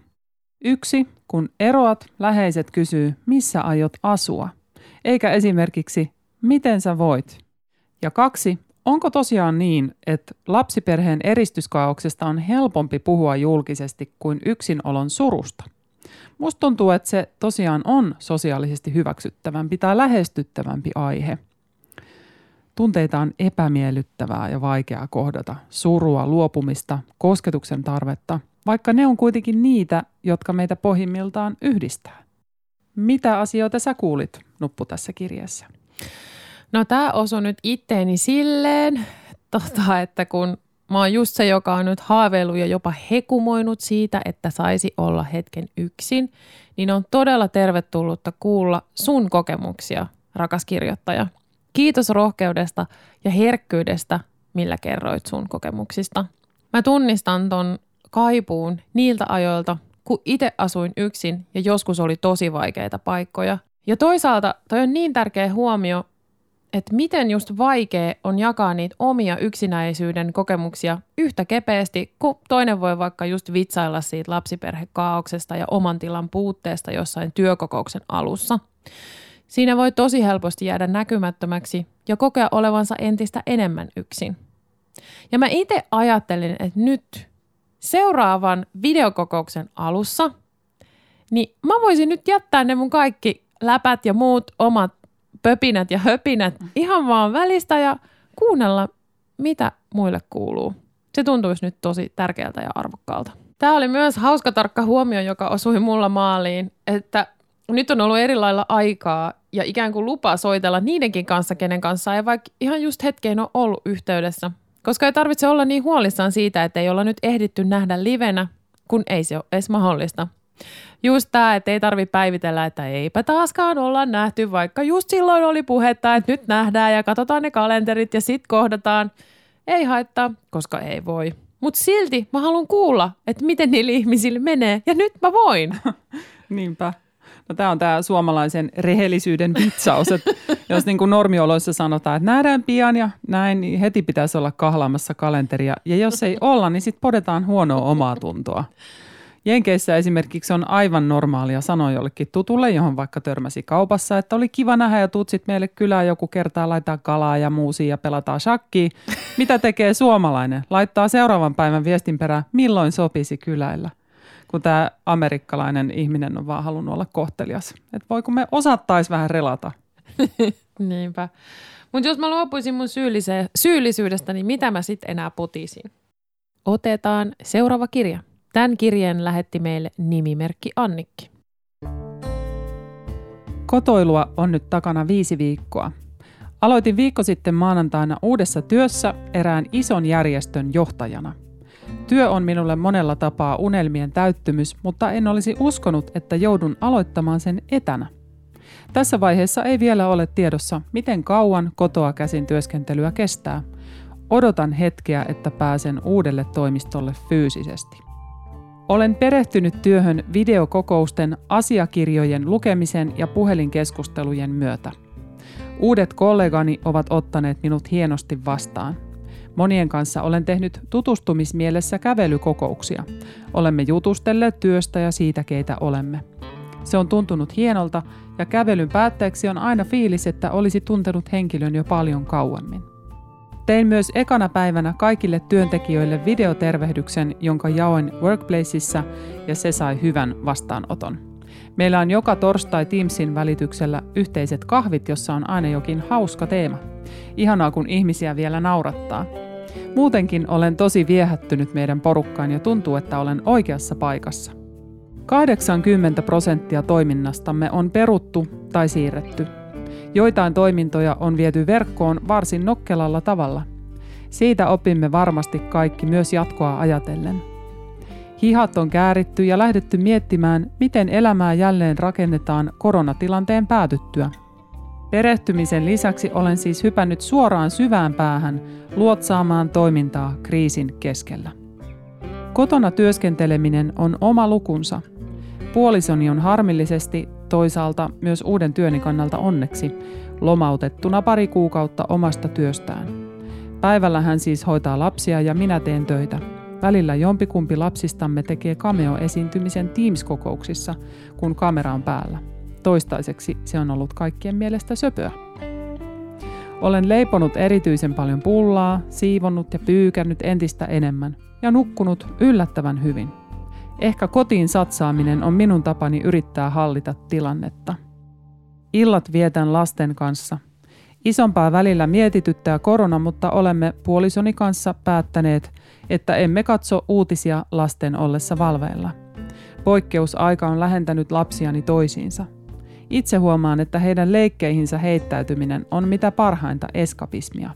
Yksi, kun eroat, läheiset kysyy, missä aiot asua, eikä esimerkiksi, miten sä voit. Ja kaksi, onko tosiaan niin, että lapsiperheen eristyskaauksesta on helpompi puhua julkisesti kuin yksinolon surusta? Musta tuntuu, että se tosiaan on sosiaalisesti hyväksyttävämpi tai lähestyttävämpi aihe. Tunteita on epämiellyttävää ja vaikeaa kohdata, surua, luopumista, kosketuksen tarvetta, vaikka ne on kuitenkin niitä, jotka meitä pohjimmiltaan yhdistää. Mitä asioita sä kuulit, Nuppu, tässä kirjassa? No tämä osui nyt itteeni silleen, tota, että kun Mä oon just se, joka on nyt haaveillut ja jopa hekumoinut siitä, että saisi olla hetken yksin, niin on todella tervetullutta kuulla sun kokemuksia rakas kirjoittaja. Kiitos rohkeudesta ja herkkyydestä, millä kerroit sun kokemuksista. Mä tunnistan ton kaipuun niiltä ajoilta, kun itse asuin yksin ja joskus oli tosi vaikeita paikkoja. Ja toisaalta toi on niin tärkeä huomio, että miten just vaikea on jakaa niitä omia yksinäisyyden kokemuksia yhtä kepeästi, kun toinen voi vaikka just vitsailla siitä lapsiperhekaauksesta ja oman tilan puutteesta jossain työkokouksen alussa. Siinä voi tosi helposti jäädä näkymättömäksi ja kokea olevansa entistä enemmän yksin. Ja mä itse ajattelin, että nyt seuraavan videokokouksen alussa, niin mä voisin nyt jättää ne mun kaikki läpät ja muut omat pöpinät ja höpinät ihan vaan välistä ja kuunnella, mitä muille kuuluu. Se tuntuisi nyt tosi tärkeältä ja arvokkaalta. Tämä oli myös hauska tarkka huomio, joka osui mulla maaliin, että nyt on ollut eri lailla aikaa ja ikään kuin lupa soitella niidenkin kanssa, kenen kanssa ei vaikka ihan just hetkeen ole ollut yhteydessä. Koska ei tarvitse olla niin huolissaan siitä, että ei olla nyt ehditty nähdä livenä, kun ei se ole edes mahdollista. Just tämä, että ei tarvi päivitellä, että eipä taaskaan olla nähty, vaikka just silloin oli puhetta, että nyt nähdään ja katsotaan ne kalenterit ja sitten kohdataan. Ei haittaa, koska ei voi. Mutta silti mä haluan kuulla, että miten niillä ihmisillä menee ja nyt mä voin. Niinpä. No tämä on tämä suomalaisen rehellisyyden vitsaus, että jos niin kuin normioloissa sanotaan, että nähdään pian ja näin, niin heti pitäisi olla kahlaamassa kalenteria. Ja jos ei olla, niin sitten podetaan huonoa omaa tuntoa. Jenkeissä esimerkiksi on aivan normaalia sanoa jollekin tutulle, johon vaikka törmäsi kaupassa, että oli kiva nähdä ja tutsit meille kylään joku kertaa laittaa kalaa ja muusia ja pelataan shakkiin. Mitä tekee suomalainen? Laittaa seuraavan päivän viestin perään, milloin sopisi kyläillä kun tämä amerikkalainen ihminen on vaan halunnut olla kohtelias. Että voiko me osattaisi vähän relata? Niinpä. Mutta jos mä luopuisin mun syyllisyydestä, niin mitä mä sitten enää potisin? Otetaan seuraava kirja. Tämän kirjeen lähetti meille nimimerkki Annikki. Kotoilua on nyt takana viisi viikkoa. Aloitin viikko sitten maanantaina uudessa työssä erään ison järjestön johtajana. Työ on minulle monella tapaa unelmien täyttymys, mutta en olisi uskonut, että joudun aloittamaan sen etänä. Tässä vaiheessa ei vielä ole tiedossa, miten kauan kotoa käsin työskentelyä kestää. Odotan hetkeä, että pääsen uudelle toimistolle fyysisesti. Olen perehtynyt työhön videokokousten, asiakirjojen lukemisen ja puhelinkeskustelujen myötä. Uudet kollegani ovat ottaneet minut hienosti vastaan. Monien kanssa olen tehnyt tutustumismielessä kävelykokouksia. Olemme jutustelleet työstä ja siitä, keitä olemme. Se on tuntunut hienolta ja kävelyn päätteeksi on aina fiilis, että olisi tuntenut henkilön jo paljon kauemmin. Tein myös ekana päivänä kaikille työntekijöille videotervehdyksen, jonka jaoin Workplaceissa ja se sai hyvän vastaanoton. Meillä on joka torstai Teamsin välityksellä yhteiset kahvit, jossa on aina jokin hauska teema. Ihanaa, kun ihmisiä vielä naurattaa. Muutenkin olen tosi viehättynyt meidän porukkaan ja tuntuu, että olen oikeassa paikassa. 80 prosenttia toiminnastamme on peruttu tai siirretty. Joitain toimintoja on viety verkkoon varsin nokkelalla tavalla. Siitä opimme varmasti kaikki myös jatkoa ajatellen. Hihat on kääritty ja lähdetty miettimään, miten elämää jälleen rakennetaan koronatilanteen päätyttyä – Perehtymisen lisäksi olen siis hypännyt suoraan syvään päähän luotsaamaan toimintaa kriisin keskellä. Kotona työskenteleminen on oma lukunsa. Puolisoni on harmillisesti, toisaalta myös uuden työni kannalta onneksi, lomautettuna pari kuukautta omasta työstään. Päivällä hän siis hoitaa lapsia ja minä teen töitä. Välillä jompikumpi lapsistamme tekee cameo-esiintymisen Teams-kokouksissa, kun kamera on päällä. Toistaiseksi se on ollut kaikkien mielestä söpöä. Olen leiponut erityisen paljon pullaa, siivonnut ja pyykännyt entistä enemmän ja nukkunut yllättävän hyvin. Ehkä kotiin satsaaminen on minun tapani yrittää hallita tilannetta. Illat vietän lasten kanssa. Isompaa välillä mietityttää korona, mutta olemme puolisoni kanssa päättäneet, että emme katso uutisia lasten ollessa valveilla. Poikkeusaika on lähentänyt lapsiani toisiinsa – itse huomaan, että heidän leikkeihinsä heittäytyminen on mitä parhainta eskapismia.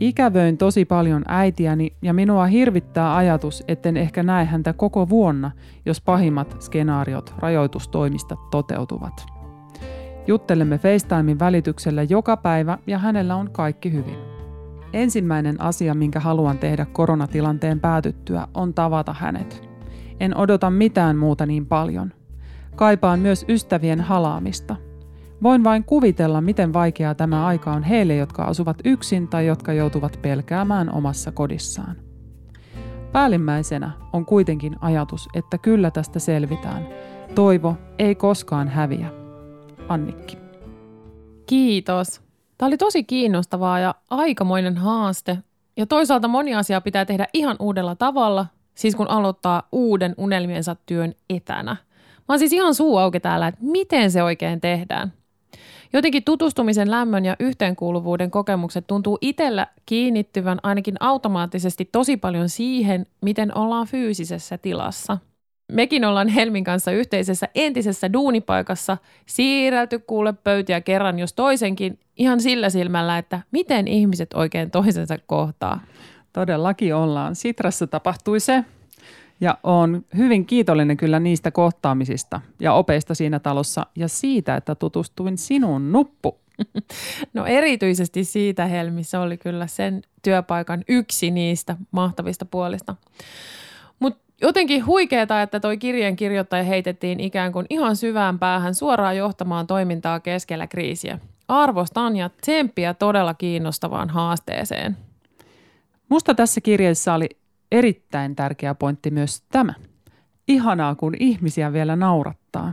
Ikävöin tosi paljon äitiäni ja minua hirvittää ajatus, etten ehkä näe häntä koko vuonna, jos pahimmat skenaariot rajoitustoimista toteutuvat. Juttelemme FaceTimein välityksellä joka päivä ja hänellä on kaikki hyvin. Ensimmäinen asia, minkä haluan tehdä koronatilanteen päätyttyä, on tavata hänet. En odota mitään muuta niin paljon. Kaipaan myös ystävien halaamista. Voin vain kuvitella, miten vaikeaa tämä aika on heille, jotka asuvat yksin tai jotka joutuvat pelkäämään omassa kodissaan. Päällimmäisenä on kuitenkin ajatus, että kyllä tästä selvitään. Toivo ei koskaan häviä. Annikki. Kiitos. Tämä oli tosi kiinnostavaa ja aikamoinen haaste. Ja toisaalta moni asia pitää tehdä ihan uudella tavalla, siis kun aloittaa uuden unelmiensa työn etänä. Mä oon siis ihan suu auki täällä, että miten se oikein tehdään. Jotenkin tutustumisen lämmön ja yhteenkuuluvuuden kokemukset tuntuu itsellä kiinnittyvän ainakin automaattisesti tosi paljon siihen, miten ollaan fyysisessä tilassa. Mekin ollaan Helmin kanssa yhteisessä entisessä duunipaikassa siirrelty kuule pöytiä kerran jos toisenkin ihan sillä silmällä, että miten ihmiset oikein toisensa kohtaa. Todellakin ollaan. Sitrassa tapahtui se, ja olen hyvin kiitollinen kyllä niistä kohtaamisista ja opeista siinä talossa ja siitä, että tutustuin sinun nuppu. No erityisesti siitä Helmi, se oli kyllä sen työpaikan yksi niistä mahtavista puolista. Jotenkin huikeeta, että toi kirjeen kirjoittaja heitettiin ikään kuin ihan syvään päähän suoraan johtamaan toimintaa keskellä kriisiä. Arvostan ja tsemppiä todella kiinnostavaan haasteeseen. Musta tässä kirjassa oli erittäin tärkeä pointti myös tämä. Ihanaa, kun ihmisiä vielä naurattaa.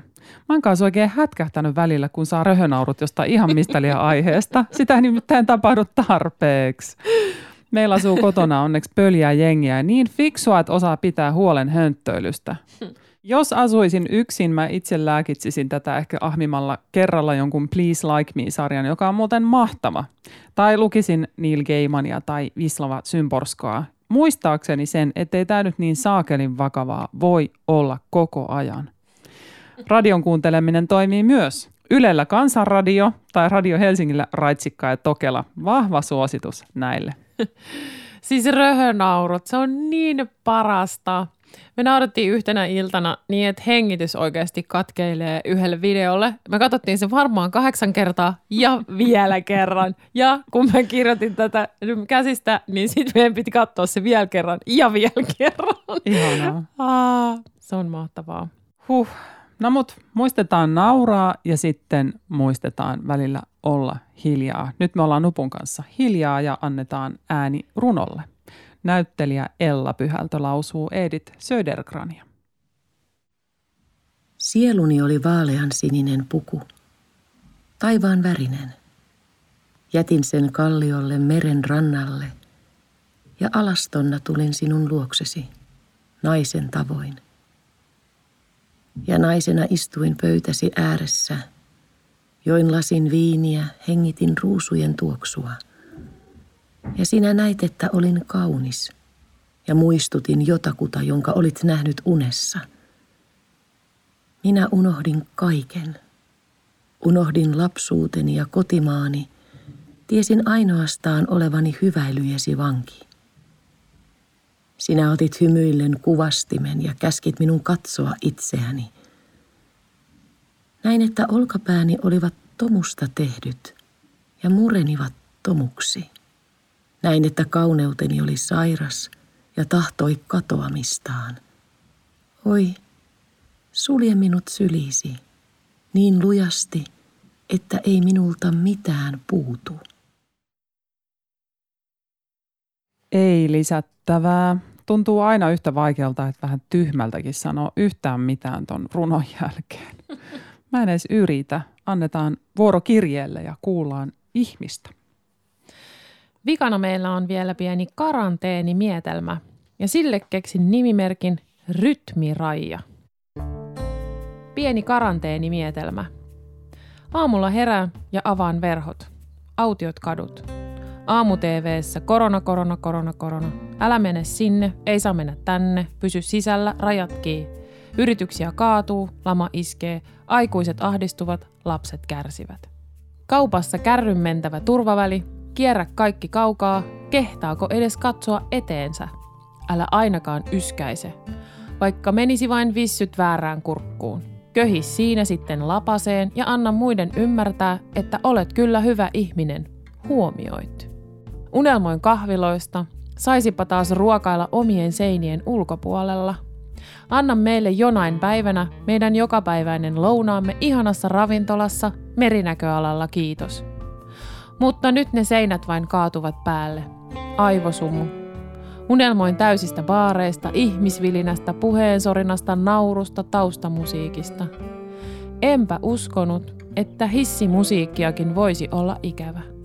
Mä oon kanssa oikein hätkähtänyt välillä, kun saa röhönaurut jostain ihan mistä liian aiheesta. Sitä nimittäin tapahdu tarpeeksi. Meillä asuu kotona onneksi pöljää jengiä niin fiksua, että osaa pitää huolen hönttöilystä. Jos asuisin yksin, mä itse lääkitsisin tätä ehkä ahmimalla kerralla jonkun Please Like Me-sarjan, joka on muuten mahtava. Tai lukisin Neil Gaimania tai Vislava Symborskoa, muistaakseni sen, ettei tämä nyt niin saakelin vakavaa voi olla koko ajan. Radion kuunteleminen toimii myös. Ylellä Kansanradio tai Radio Helsingillä Raitsikka ja Tokela. Vahva suositus näille. Siis röhönaurut, se on niin parasta. Me naurattiin yhtenä iltana niin, että hengitys oikeasti katkeilee yhdelle videolle. Me katsottiin se varmaan kahdeksan kertaa ja vielä kerran. Ja kun mä kirjoitin tätä käsistä, niin sitten meidän piti katsoa se vielä kerran ja vielä kerran. Ihanaa. Ah, se on mahtavaa. Huh. No mut muistetaan nauraa ja sitten muistetaan välillä olla hiljaa. Nyt me ollaan Nupun kanssa hiljaa ja annetaan ääni runolle. Näyttelijä Ella Pyhältö lausuu Edith Södergrania. Sieluni oli vaalean sininen puku, taivaan värinen. Jätin sen kalliolle meren rannalle ja alastonna tulin sinun luoksesi, naisen tavoin. Ja naisena istuin pöytäsi ääressä, join lasin viiniä, hengitin ruusujen tuoksua – ja sinä näit, että olin kaunis ja muistutin jotakuta, jonka olit nähnyt unessa. Minä unohdin kaiken. Unohdin lapsuuteni ja kotimaani. Tiesin ainoastaan olevani hyväilyjesi vanki. Sinä otit hymyillen kuvastimen ja käskit minun katsoa itseäni. Näin, että olkapääni olivat tomusta tehdyt ja murenivat tomuksi. Näin, että kauneuteni oli sairas ja tahtoi katoamistaan. Oi, sulje minut sylisi niin lujasti, että ei minulta mitään puutu. Ei lisättävää. Tuntuu aina yhtä vaikealta, että vähän tyhmältäkin sanoo yhtään mitään ton runon jälkeen. Mä en edes yritä. Annetaan vuoro kirjeelle ja kuullaan ihmistä. Vikana meillä on vielä pieni karanteenimietelmä ja sille keksin nimimerkin Rytmiraija. Pieni karanteenimietelmä. Aamulla herään ja avaan verhot. Autiot kadut. Aamu TV:ssä korona, korona, korona, korona. Älä mene sinne, ei saa mennä tänne, pysy sisällä, rajat kiinni. Yrityksiä kaatuu, lama iskee, aikuiset ahdistuvat, lapset kärsivät. Kaupassa kärryn mentävä turvaväli, Kierrä kaikki kaukaa, kehtaako edes katsoa eteensä. Älä ainakaan yskäise, vaikka menisi vain vissyt väärään kurkkuun. Köhi siinä sitten lapaseen ja anna muiden ymmärtää, että olet kyllä hyvä ihminen. Huomioit. Unelmoin kahviloista, saisipa taas ruokailla omien seinien ulkopuolella. Anna meille jonain päivänä meidän jokapäiväinen lounaamme ihanassa ravintolassa merinäköalalla kiitos. Mutta nyt ne seinät vain kaatuvat päälle. Aivosumu. Unelmoin täysistä baareista, ihmisvilinästä, puheensorinasta, naurusta, taustamusiikista. Enpä uskonut, että hissimusiikkiakin voisi olla ikävä.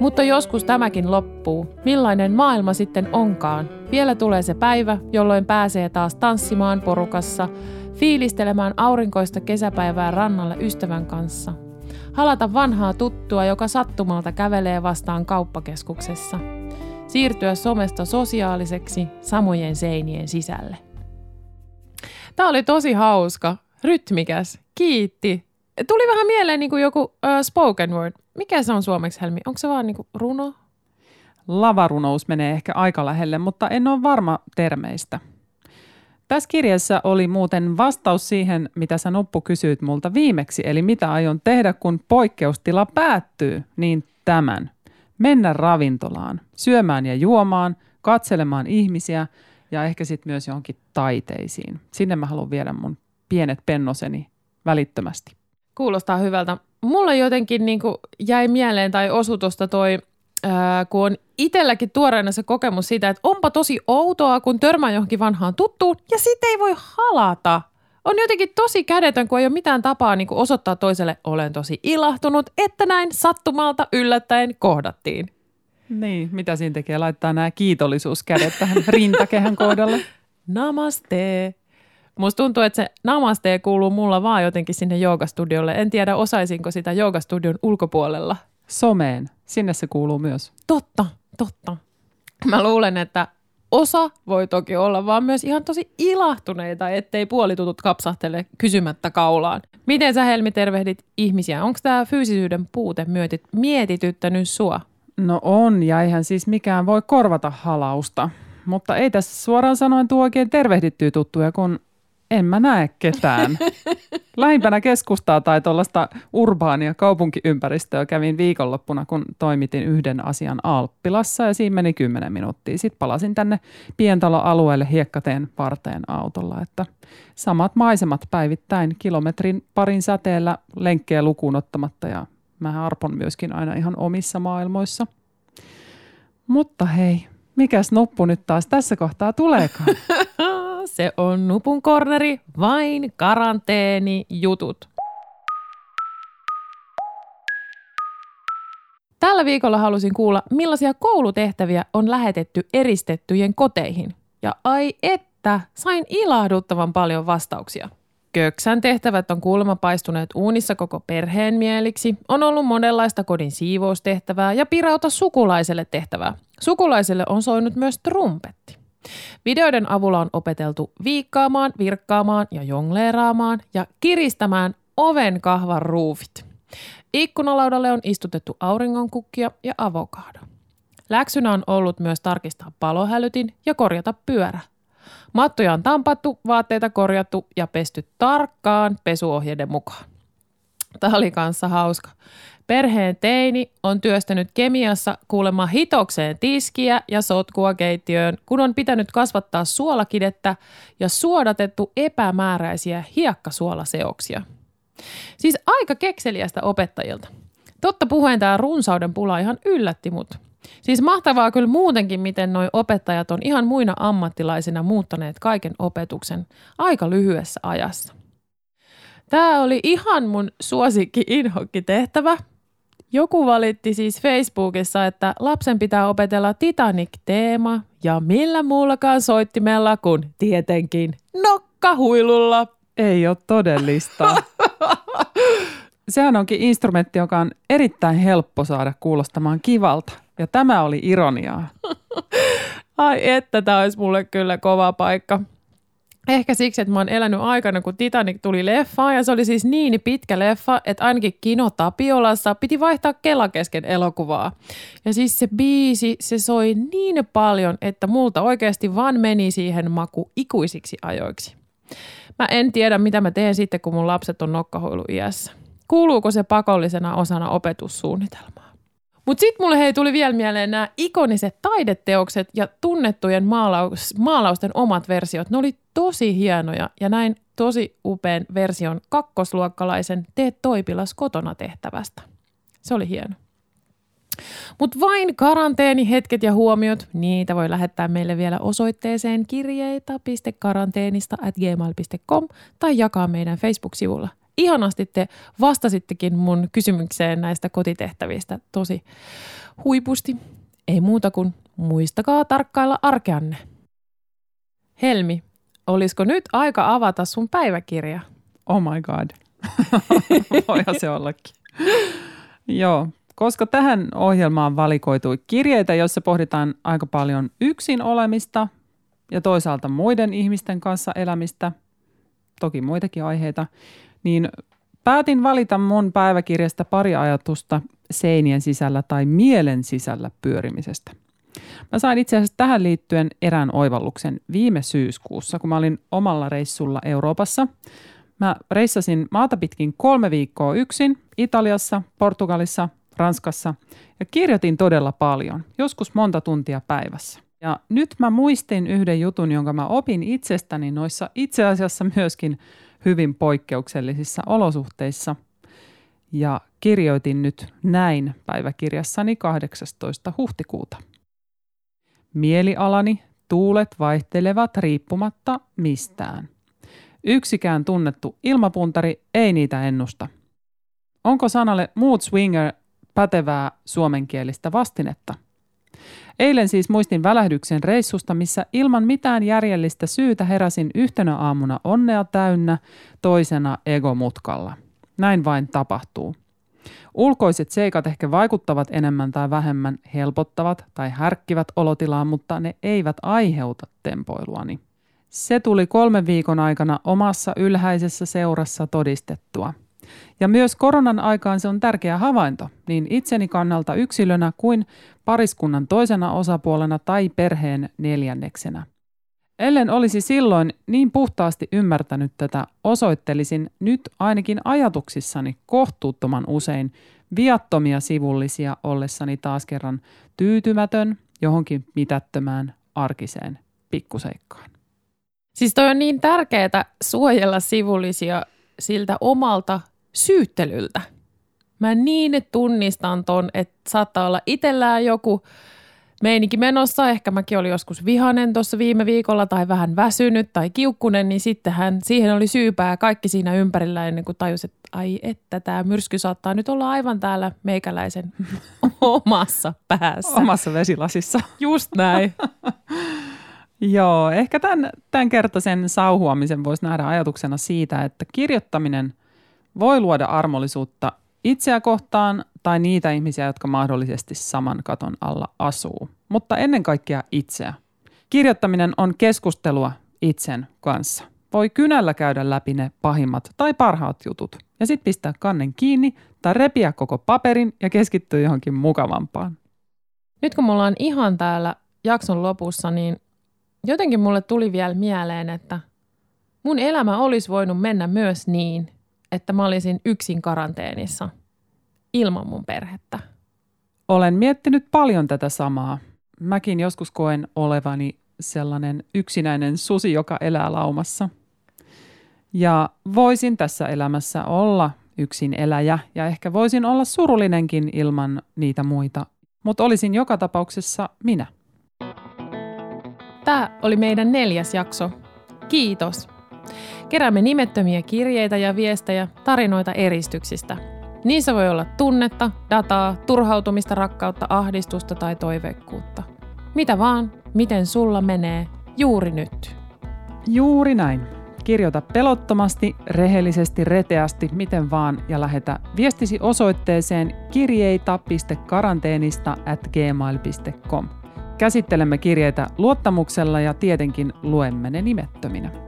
Mutta joskus tämäkin loppuu. Millainen maailma sitten onkaan? Vielä tulee se päivä, jolloin pääsee taas tanssimaan porukassa, fiilistelemään aurinkoista kesäpäivää rannalle ystävän kanssa. Halata vanhaa tuttua, joka sattumalta kävelee vastaan kauppakeskuksessa. Siirtyä somesta sosiaaliseksi samojen seinien sisälle. Tämä oli tosi hauska, rytmikäs, kiitti. Tuli vähän mieleen niin kuin joku uh, spoken word. Mikä se on suomeksi, Helmi? Onko se vaan niin kuin runo? Lavarunous menee ehkä aika lähelle, mutta en ole varma termeistä. Tässä kirjassa oli muuten vastaus siihen, mitä sä Nuppu kysyit multa viimeksi, eli mitä aion tehdä, kun poikkeustila päättyy, niin tämän. Mennä ravintolaan, syömään ja juomaan, katselemaan ihmisiä ja ehkä sitten myös johonkin taiteisiin. Sinne mä haluan viedä mun pienet pennoseni välittömästi. Kuulostaa hyvältä. Mulla jotenkin niin kuin jäi mieleen tai osu tuosta toi, ää, kun on itselläkin tuoreena se kokemus siitä, että onpa tosi outoa, kun törmää johonkin vanhaan tuttuun ja sitten ei voi halata. On jotenkin tosi kädetön, kun ei ole mitään tapaa niin kuin osoittaa toiselle, olen tosi ilahtunut, että näin sattumalta yllättäen kohdattiin. Niin, mitä siinä tekee? Laittaa nämä kiitollisuuskädet tähän rintakehän kohdalle. Namaste. Musta tuntuu, että se namaste kuuluu mulla vaan jotenkin sinne joogastudiolle. En tiedä, osaisinko sitä joogastudion ulkopuolella. Someen, sinne se kuuluu myös. Totta, totta. Mä luulen, että osa voi toki olla vaan myös ihan tosi ilahtuneita, ettei puolitutut kapsahtele kysymättä kaulaan. Miten sä Helmi tervehdit ihmisiä? Onko tämä fyysisyyden puute myötit, mietityttänyt sua? No on, ja eihän siis mikään voi korvata halausta. Mutta ei tässä suoraan sanoen tuo oikein tervehdittyä tuttuja, kun en mä näe ketään. Lähimpänä keskustaa tai tuollaista urbaania kaupunkiympäristöä kävin viikonloppuna, kun toimitin yhden asian Alppilassa ja siinä meni 10 minuuttia. Sitten palasin tänne pientaloalueelle hiekkateen varteen autolla, että samat maisemat päivittäin kilometrin parin säteellä lenkkejä lukuun ottamatta ja mä arpon myöskin aina ihan omissa maailmoissa. Mutta hei, mikäs nuppu nyt taas tässä kohtaa tuleekaan? Se on Nupun korneri, vain karanteeni jutut. Tällä viikolla halusin kuulla, millaisia koulutehtäviä on lähetetty eristettyjen koteihin. Ja ai että, sain ilahduttavan paljon vastauksia. Köksän tehtävät on kuulemma paistuneet uunissa koko perheen mieliksi. On ollut monenlaista kodin siivoustehtävää ja pirauta sukulaiselle tehtävää. Sukulaiselle on soinut myös trumpetti. Videoiden avulla on opeteltu viikkaamaan, virkkaamaan ja jongleeraamaan ja kiristämään oven kahvan ruufit. Ikkunalaudalle on istutettu auringonkukkia ja avokado. Läksynä on ollut myös tarkistaa palohälytin ja korjata pyörä. Mattoja on tampattu, vaatteita korjattu ja pesty tarkkaan pesuohjeiden mukaan. Tämä oli kanssa hauska. Perheen teini on työstänyt kemiassa kuulemma hitokseen tiskiä ja sotkua keittiöön, kun on pitänyt kasvattaa suolakidettä ja suodatettu epämääräisiä hiekkasuolaseoksia. Siis aika kekseliästä opettajilta. Totta puheen tämä runsauden pula ihan yllätti mut. Siis mahtavaa kyllä muutenkin, miten noi opettajat on ihan muina ammattilaisina muuttaneet kaiken opetuksen aika lyhyessä ajassa. Tämä oli ihan mun suosikki inhokki tehtävä, joku valitti siis Facebookissa, että lapsen pitää opetella Titanic-teema ja millä muullakaan soittimella kuin tietenkin nokkahuilulla. Ei ole todellista. Sehän onkin instrumentti, joka on erittäin helppo saada kuulostamaan kivalta. Ja tämä oli ironiaa. Ai että, tämä olisi mulle kyllä kova paikka. Ehkä siksi, että mä oon elänyt aikana, kun Titanic tuli leffa ja se oli siis niin pitkä leffa, että ainakin Kino Tapiolassa piti vaihtaa kela kesken elokuvaa. Ja siis se biisi, se soi niin paljon, että multa oikeasti vaan meni siihen maku ikuisiksi ajoiksi. Mä en tiedä, mitä mä teen sitten, kun mun lapset on nokkahoilu iässä. Kuuluuko se pakollisena osana opetussuunnitelmaa? Mutta sitten mulle hei tuli vielä mieleen nämä ikoniset taideteokset ja tunnettujen maalaus, maalausten omat versiot. Ne oli tosi hienoja ja näin tosi upean version kakkosluokkalaisen Tee toipilas kotona tehtävästä. Se oli hieno. Mutta vain karanteenihetket ja huomiot, niitä voi lähettää meille vielä osoitteeseen kirjeitä.karanteenista at gmail.com tai jakaa meidän Facebook-sivulla. Ihanasti te vastasittekin mun kysymykseen näistä kotitehtävistä tosi huipusti. Ei muuta kuin muistakaa tarkkailla arkeanne. Helmi, olisiko nyt aika avata sun päiväkirja? Oh my god. Voihan se ollakin. Joo, koska tähän ohjelmaan valikoitui kirjeitä, joissa pohditaan aika paljon yksin olemista ja toisaalta muiden ihmisten kanssa elämistä, toki muitakin aiheita, niin päätin valita mun päiväkirjasta pari ajatusta seinien sisällä tai mielen sisällä pyörimisestä. Mä sain itse asiassa tähän liittyen erään oivalluksen viime syyskuussa, kun mä olin omalla reissulla Euroopassa. Mä reissasin maata pitkin kolme viikkoa yksin Italiassa, Portugalissa, Ranskassa ja kirjoitin todella paljon, joskus monta tuntia päivässä. Ja nyt mä muistin yhden jutun, jonka mä opin itsestäni noissa itse asiassa myöskin hyvin poikkeuksellisissa olosuhteissa. Ja kirjoitin nyt näin päiväkirjassani 18. huhtikuuta. Mielialani tuulet vaihtelevat riippumatta mistään. Yksikään tunnettu ilmapuntari ei niitä ennusta. Onko sanalle mood swinger pätevää suomenkielistä vastinetta. Eilen siis muistin välähdyksen reissusta, missä ilman mitään järjellistä syytä heräsin yhtenä aamuna onnea täynnä, toisena egomutkalla. Näin vain tapahtuu. Ulkoiset seikat ehkä vaikuttavat enemmän tai vähemmän, helpottavat tai härkkivät olotilaa, mutta ne eivät aiheuta tempoiluani. Se tuli kolmen viikon aikana omassa ylhäisessä seurassa todistettua – ja myös koronan aikaan se on tärkeä havainto, niin itseni kannalta yksilönä kuin pariskunnan toisena osapuolena tai perheen neljänneksenä. Ellen olisi silloin niin puhtaasti ymmärtänyt tätä, osoittelisin nyt ainakin ajatuksissani kohtuuttoman usein viattomia sivullisia ollessani taas kerran tyytymätön johonkin mitättömään arkiseen pikkuseikkaan. Siis toi on niin tärkeää suojella sivullisia siltä omalta syyttelyltä. Mä niin tunnistan ton, että saattaa olla itsellään joku meininki menossa. Ehkä mäkin olin joskus vihanen tuossa viime viikolla tai vähän väsynyt tai kiukkunen, niin sittenhän siihen oli syypää kaikki siinä ympärillä ennen kuin tajus, että ai että tämä myrsky saattaa nyt olla aivan täällä meikäläisen omassa päässä. Omassa vesilasissa. Just näin. Joo, ehkä tämän, tämän kertaisen sauhuamisen voisi nähdä ajatuksena siitä, että kirjoittaminen – voi luoda armollisuutta itseä kohtaan tai niitä ihmisiä, jotka mahdollisesti saman katon alla asuu, mutta ennen kaikkea itseä. Kirjoittaminen on keskustelua itsen kanssa. Voi kynällä käydä läpi ne pahimmat tai parhaat jutut ja sitten pistää kannen kiinni tai repiä koko paperin ja keskittyä johonkin mukavampaan. Nyt kun me ollaan ihan täällä jakson lopussa, niin jotenkin mulle tuli vielä mieleen, että mun elämä olisi voinut mennä myös niin, että mä olisin yksin karanteenissa ilman mun perhettä. Olen miettinyt paljon tätä samaa. Mäkin joskus koen olevani sellainen yksinäinen susi, joka elää laumassa. Ja voisin tässä elämässä olla yksin eläjä ja ehkä voisin olla surullinenkin ilman niitä muita, mutta olisin joka tapauksessa minä. Tämä oli meidän neljäs jakso. Kiitos. Keräämme nimettömiä kirjeitä ja viestejä, tarinoita eristyksistä. Niissä voi olla tunnetta, dataa, turhautumista, rakkautta, ahdistusta tai toiveikkuutta. Mitä vaan, miten sulla menee juuri nyt. Juuri näin. Kirjoita pelottomasti, rehellisesti, reteästi, miten vaan ja lähetä viestisi osoitteeseen kirjeita.karanteenista at gmail.com. Käsittelemme kirjeitä luottamuksella ja tietenkin luemme ne nimettöminä.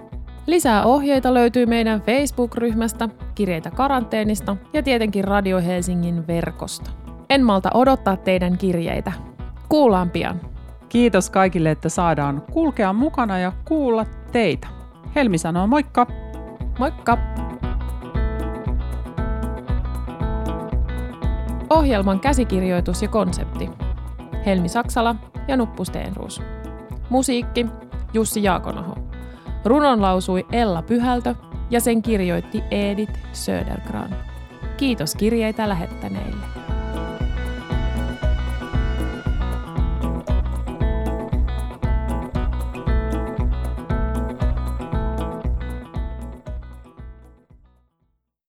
Lisää ohjeita löytyy meidän Facebook-ryhmästä, kirjeitä karanteenista ja tietenkin Radio Helsingin verkosta. En malta odottaa teidän kirjeitä. Kuullaan pian. Kiitos kaikille, että saadaan kulkea mukana ja kuulla teitä. Helmi sanoo moikka! Moikka! Ohjelman käsikirjoitus ja konsepti. Helmi Saksala ja Nuppu Steenruus. Musiikki Jussi Jaakonaho. Runon lausui Ella Pyhältö ja sen kirjoitti Edith Södergran. Kiitos kirjeitä lähettäneille.